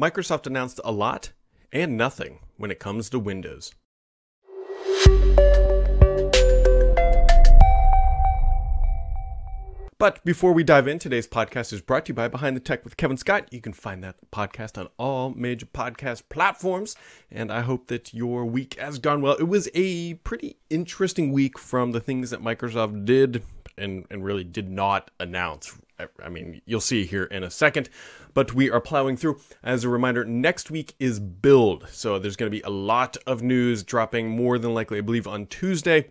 Microsoft announced a lot and nothing when it comes to Windows. But before we dive in, today's podcast is brought to you by Behind the Tech with Kevin Scott. You can find that podcast on all major podcast platforms. And I hope that your week has gone well. It was a pretty interesting week from the things that Microsoft did and, and really did not announce. I mean, you'll see here in a second, but we are plowing through. As a reminder, next week is Build. So there's going to be a lot of news dropping more than likely, I believe, on Tuesday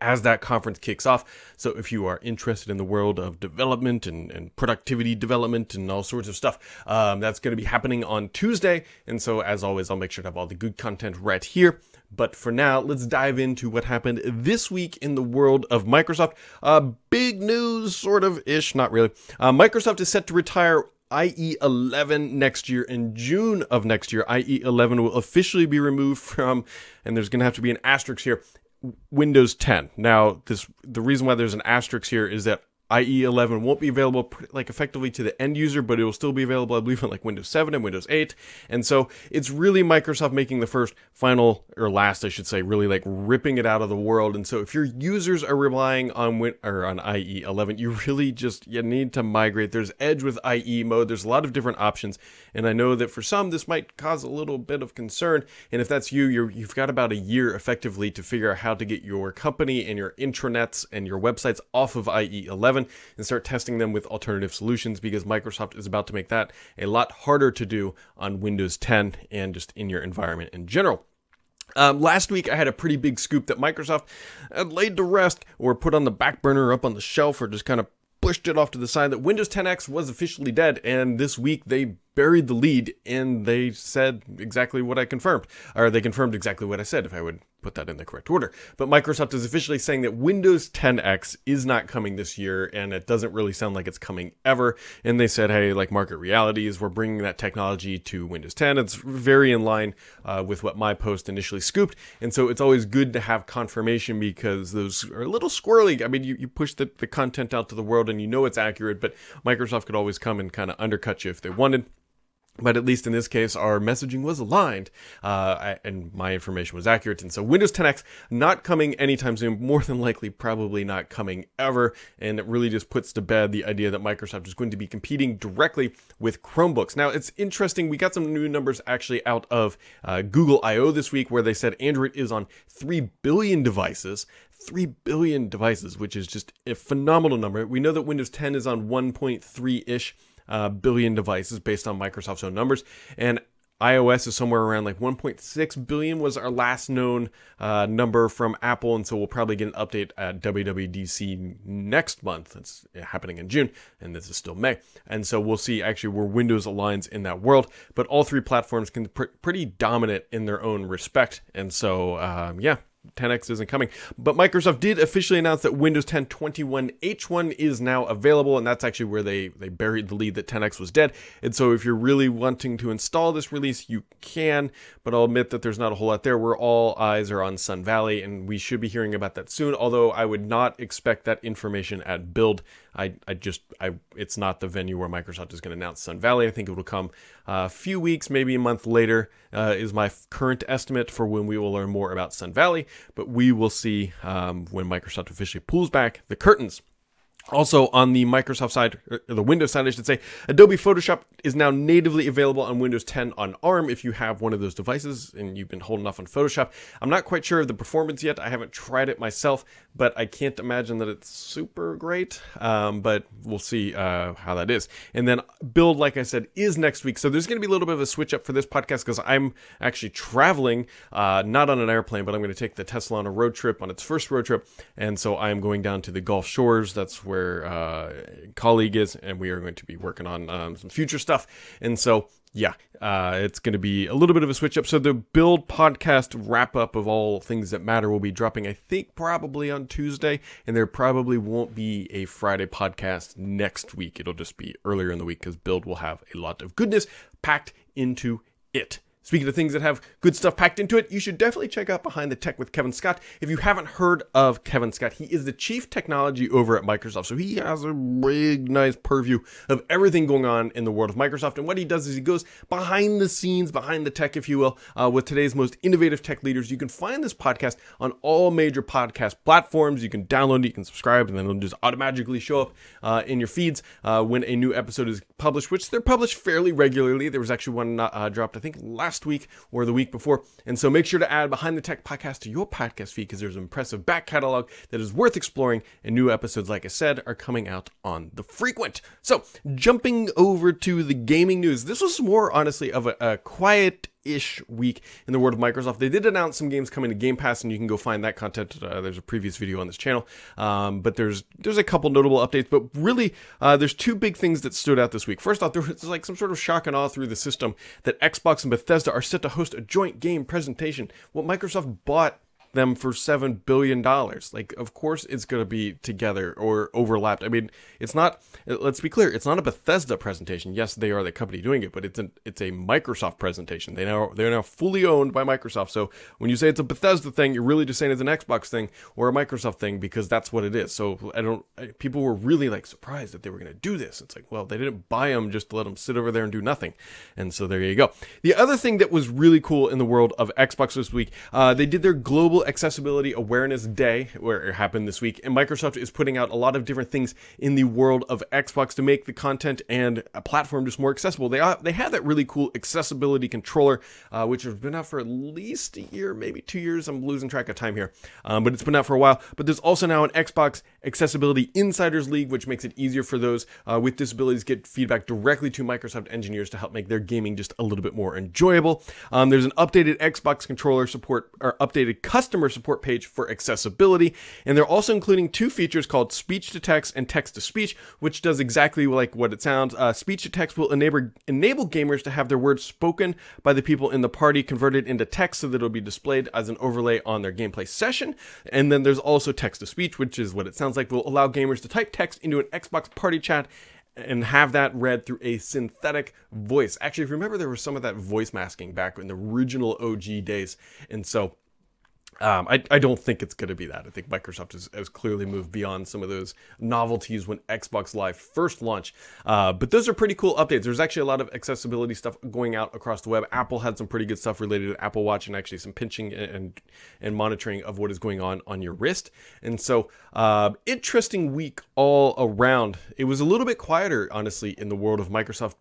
as that conference kicks off. So if you are interested in the world of development and, and productivity development and all sorts of stuff, um, that's going to be happening on Tuesday. And so as always, I'll make sure to have all the good content right here. But for now, let's dive into what happened this week in the world of Microsoft. Uh, big news, sort of ish, not really. Uh, Microsoft is set to retire IE 11 next year in June of next year. IE 11 will officially be removed from, and there's going to have to be an asterisk here, Windows 10. Now, this the reason why there's an asterisk here is that IE 11 won't be available like effectively to the end user, but it will still be available, I believe, on like Windows 7 and Windows 8. And so it's really Microsoft making the first, final, or last, I should say, really like ripping it out of the world. And so if your users are relying on Win- or on IE 11, you really just you need to migrate. There's Edge with IE mode. There's a lot of different options, and I know that for some this might cause a little bit of concern. And if that's you, you you've got about a year effectively to figure out how to get your company and your intranets and your websites off of IE 11 and start testing them with alternative solutions because Microsoft is about to make that a lot harder to do on Windows 10 and just in your environment in general. Um, last week, I had a pretty big scoop that Microsoft had laid to rest or put on the back burner up on the shelf or just kind of pushed it off to the side that Windows 10X was officially dead. And this week, they buried the lead and they said exactly what I confirmed. Or they confirmed exactly what I said, if I would put that in the correct order. But Microsoft is officially saying that Windows 10X is not coming this year, and it doesn't really sound like it's coming ever. And they said, hey, like market realities, we're bringing that technology to Windows 10. It's very in line uh, with what my post initially scooped. And so it's always good to have confirmation because those are a little squirrely. I mean, you, you push the, the content out to the world and you know it's accurate, but Microsoft could always come and kind of undercut you if they wanted but at least in this case, our messaging was aligned, uh, and my information was accurate. And so, Windows 10X not coming anytime soon, more than likely, probably not coming ever. And it really just puts to bed the idea that Microsoft is going to be competing directly with Chromebooks. Now, it's interesting. We got some new numbers actually out of uh, Google I/O this week, where they said Android is on three billion devices. 3 billion devices, which is just a phenomenal number. We know that Windows 10 is on 1.3 ish uh, billion devices based on Microsoft's own numbers. And iOS is somewhere around like 1.6 billion was our last known uh, number from Apple, and so we'll probably get an update at WWDC next month. It's happening in June, and this is still May, and so we'll see actually where Windows aligns in that world. But all three platforms can pr- pretty dominant in their own respect, and so um, yeah, 10X isn't coming. But Microsoft did officially announce that Windows 10 21H1 is now available, and that's actually where they, they buried the lead that 10X was dead. And so if you're really wanting to install this release, you can, but I'll admit that there's not a whole lot there. Where all eyes are on Sun Valley, and we should be hearing about that soon, although I would not expect that information at build. I, I just, I, it's not the venue where Microsoft is going to announce Sun Valley. I think it will come a few weeks, maybe a month later, uh, is my current estimate for when we will learn more about Sun Valley. But we will see um, when Microsoft officially pulls back the curtains. Also, on the Microsoft side, or the Windows side, I should say, Adobe Photoshop is now natively available on Windows 10 on ARM if you have one of those devices and you've been holding off on Photoshop. I'm not quite sure of the performance yet. I haven't tried it myself, but I can't imagine that it's super great. Um, but we'll see uh, how that is. And then Build, like I said, is next week. So there's going to be a little bit of a switch up for this podcast because I'm actually traveling, uh, not on an airplane, but I'm going to take the Tesla on a road trip, on its first road trip. And so I am going down to the Gulf Shores. That's where where uh, colleague is, and we are going to be working on um, some future stuff. And so, yeah, uh, it's going to be a little bit of a switch up. So the build podcast wrap up of all things that matter will be dropping, I think, probably on Tuesday, and there probably won't be a Friday podcast next week. It'll just be earlier in the week because build will have a lot of goodness packed into it. Speaking of things that have good stuff packed into it, you should definitely check out Behind the Tech with Kevin Scott. If you haven't heard of Kevin Scott, he is the chief technology over at Microsoft. So he has a big, nice purview of everything going on in the world of Microsoft. And what he does is he goes behind the scenes, behind the tech, if you will, uh, with today's most innovative tech leaders. You can find this podcast on all major podcast platforms. You can download it, you can subscribe, and then it'll just automatically show up uh, in your feeds uh, when a new episode is published, which they're published fairly regularly. There was actually one uh, dropped, I think, last last week or the week before. And so make sure to add Behind the Tech podcast to your podcast feed because there's an impressive back catalog that is worth exploring. And new episodes, like I said, are coming out on the frequent. So jumping over to the gaming news, this was more honestly of a, a quiet ish week in the world of Microsoft. They did announce some games coming to Game Pass, and you can go find that content. Uh, there's a previous video on this channel, um, but there's there's a couple notable updates. But really, uh, there's two big things that stood out this week. First off, there was like some sort of shock and awe through the system that Xbox and Bethesda are set to host a joint game presentation. What Microsoft bought them for seven billion dollars. Like, of course, it's going to be together or overlapped. I mean, it's not. Let's be clear. It's not a Bethesda presentation. Yes, they are the company doing it, but it's a it's a Microsoft presentation. They now they're now fully owned by Microsoft. So when you say it's a Bethesda thing, you're really just saying it's an Xbox thing or a Microsoft thing because that's what it is. So I don't. People were really like surprised that they were going to do this. It's like, well, they didn't buy them just to let them sit over there and do nothing. And so there you go. The other thing that was really cool in the world of Xbox this week, uh, they did their global Accessibility Awareness Day, where it happened this week, and Microsoft is putting out a lot of different things in the world of Xbox to make the content and a platform just more accessible. They uh, they had that really cool accessibility controller, uh, which has been out for at least a year, maybe two years. I'm losing track of time here, um, but it's been out for a while. But there's also now an Xbox Accessibility Insiders League, which makes it easier for those uh, with disabilities get feedback directly to Microsoft engineers to help make their gaming just a little bit more enjoyable. Um, there's an updated Xbox controller support or updated customer support page for accessibility, and they're also including two features called speech to text and text to speech, which does exactly like what it sounds. Uh, speech to text will enable enable gamers to have their words spoken by the people in the party converted into text so that it'll be displayed as an overlay on their gameplay session. And then there's also text to speech, which is what it sounds like will allow gamers to type text into an Xbox party chat and have that read through a synthetic voice. Actually, if you remember, there was some of that voice masking back in the original OG days. And so um, I, I don't think it's going to be that. I think Microsoft has, has clearly moved beyond some of those novelties when Xbox Live first launched. Uh, but those are pretty cool updates. There's actually a lot of accessibility stuff going out across the web. Apple had some pretty good stuff related to Apple Watch and actually some pinching and and monitoring of what is going on on your wrist. And so, uh, interesting week all around. It was a little bit quieter, honestly, in the world of Microsoft.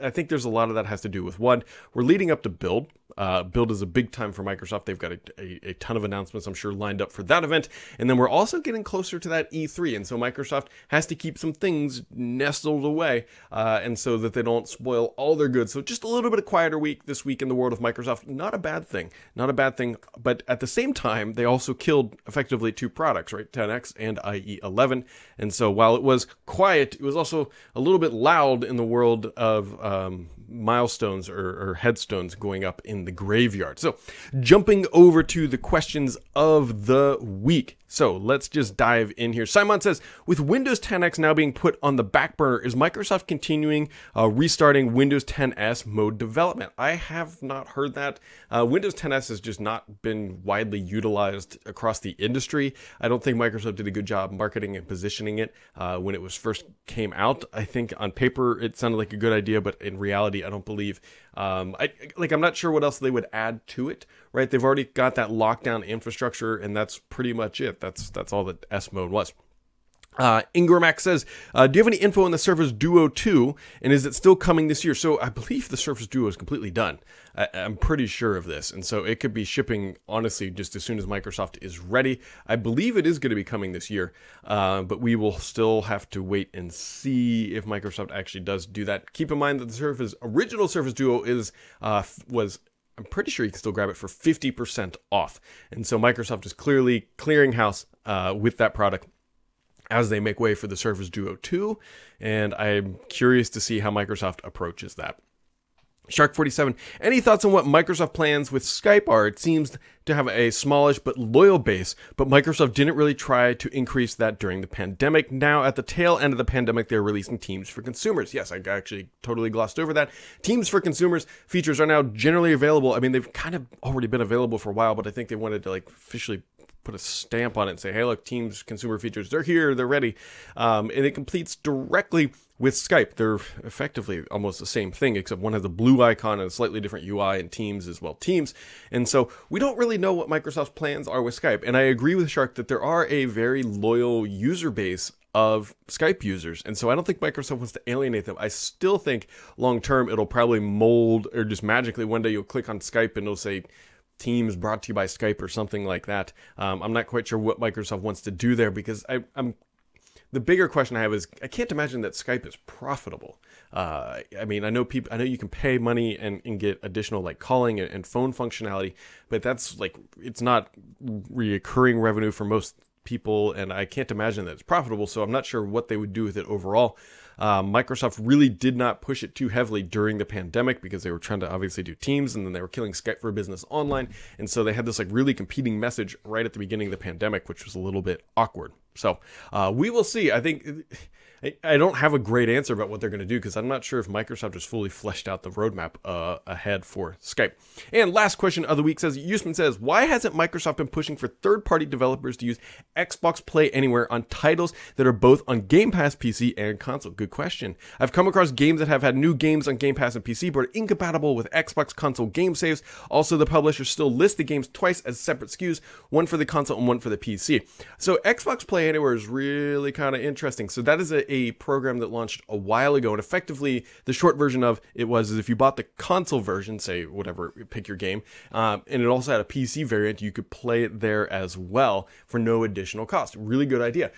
I think there's a lot of that has to do with one, we're leading up to Build. Uh, Build is a big time for Microsoft. They've got a, a, a, ton of announcements, I'm sure, lined up for that event. And then we're also getting closer to that E3. And so Microsoft has to keep some things nestled away uh, and so that they don't spoil all their goods. So just a little bit of quieter week this week in the world of Microsoft. Not a bad thing. Not a bad thing. But at the same time, they also killed effectively two products, right? 10X and IE11. And so while it was quiet, it was also a little bit loud in the world of um, milestones or, or, headstones going up in the graveyard. So, jumping over to the questions of the week. So, let's just dive in here. Simon says, with Windows 10X now being put on the back burner, is Microsoft continuing uh, restarting Windows 10S mode development? I have not heard that. Uh, Windows 10S has just not been widely utilized across the industry. I don't think Microsoft did a good job marketing and positioning it uh, when it was first came out. I think on paper it sounded like a good idea, but in reality, I don't believe. Um, I like I'm not sure what else they would add to it. Right? They've already got that lockdown infrastructure, and that's pretty much it. That's that's all that S mode was. Uh, Ingramax says, uh, "Do you have any info on the Surface Duo 2, and is it still coming this year?" So I believe the Surface Duo is completely done. I, am pretty sure of this, and so it could be shipping honestly just as soon as Microsoft is ready. I believe it is going to be coming this year, uh, but we will still have to wait and see if Microsoft actually does do that. Keep in mind that the Surface original Surface Duo is uh, was I'm pretty sure you can still grab it for 50% off. And so Microsoft is clearly clearing house uh, with that product as they make way for the Surface Duo 2, and I'm curious to see how Microsoft approaches that. Shark47, any thoughts on what Microsoft plans with Skype are? It seems to have a smallish but loyal base, but Microsoft didn't really try to increase that during the pandemic. Now, at the tail end of the pandemic, they're releasing Teams for consumers. Yes, I actually totally glossed over that. Teams for consumers features are now generally available. I mean, they've kind of already been available for a while, but I think they wanted to like officially put a stamp on it and say, hey, look, Teams consumer features, they're here, they're ready. Um, and it completes directly with Skype. They're effectively almost the same thing, except one has a blue icon and a slightly different UI, and Teams as well Teams. And so we don't really know what Microsoft's plans are with Skype. And I agree with Shark that there are a very loyal user base of Skype users. And so I don't think Microsoft wants to alienate them. I still think long term it'll probably mold or just magically one day you'll click on Skype and it'll say Teams brought to you by Skype or something like that. Um, I'm not quite sure what Microsoft wants to do there because I, am the bigger question I have is I can't imagine that Skype is profitable. Uh, I mean, I know people, I know you can pay money and, and get additional like calling and, and phone functionality, but that's like it's not reoccurring revenue for most people, and I can't imagine that it's profitable. So I'm not sure what they would do with it overall. Uh, Microsoft really did not push it too heavily during the pandemic because they were trying to obviously do Teams and then they were killing Skype for Business online. And so they had this like really competing message right at the beginning of the pandemic, which was a little bit awkward. So uh, we will see. I think I don't have a great answer about what they're going to do because I'm not sure if Microsoft has fully fleshed out the roadmap uh, ahead for Skype. And last question of the week says Usman says, why hasn't Microsoft been pushing for third-party developers to use Xbox Play Anywhere on titles that are both on Game Pass PC and console? Good question. I've come across games that have had new games on Game Pass and PC but are incompatible with Xbox console game saves. Also, the publishers still list the games twice as separate SKUs, one for the console and one for the PC. So Xbox Play Anywhere is really kind of interesting. So that is a, a program that launched a while ago, and effectively the short version of it was if you bought the console version, say whatever, pick your game, um, and it also had a PC variant, you could play it there as well for no additional cost. Really good idea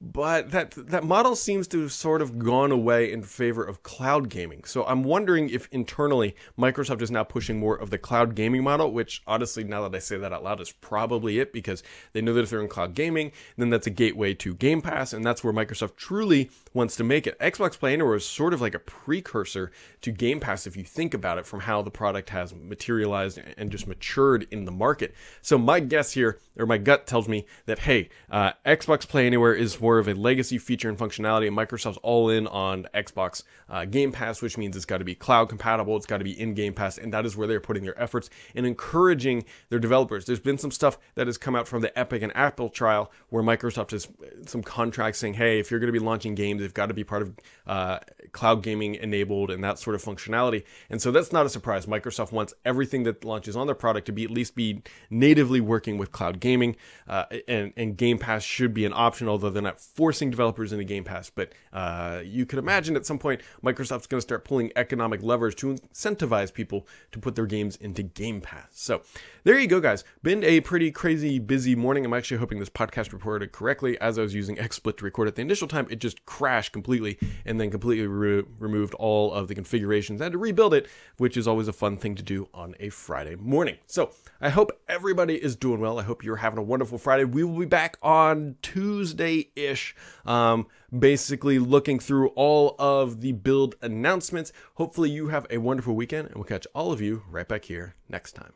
but that that model seems to have sort of gone away in favor of cloud gaming. So I'm wondering if internally Microsoft is now pushing more of the cloud gaming model, which honestly, now that I say that out loud, is probably it because they know that if they're in cloud gaming, then that's a gateway to Game Pass, and that's where Microsoft truly wants to make it. Xbox Play Anywhere is sort of like a precursor to Game Pass if you think about it from how the product has materialized and just matured in the market. So my guess here, or my gut tells me that hey, uh, Xbox Play Anywhere is more of a legacy feature and functionality, and Microsoft's all in on Xbox uh, Game Pass, which means it's got to be cloud compatible, it's got to be in Game Pass, and that is where they're putting their efforts and encouraging their developers. There's been some stuff that has come out from the Epic and Apple trial where Microsoft has some contracts saying, hey, if you're going to be launching games, they've got to be part of uh, cloud gaming enabled and that sort of functionality. And so that's not a surprise. Microsoft wants everything that launches on their product to be at least be natively working with cloud gaming, uh, and, and Game Pass should be an option, although they're not forcing developers into Game Pass, but uh, you could imagine at some point Microsoft's going to start pulling economic levers to incentivize people to put their games into Game Pass. So there you go, guys. Been a pretty crazy busy morning. I'm actually hoping this podcast reported correctly. As I was using XSplit to record at the initial time, it just crashed completely and then completely re- removed all of the configurations I had to rebuild it, which is always a fun thing to do on a Friday morning. So I hope everybody is doing well. I hope you're having a wonderful Friday. We will be back on Tuesday ish. Um, basically, looking through all of the build announcements. Hopefully, you have a wonderful weekend, and we'll catch all of you right back here next time.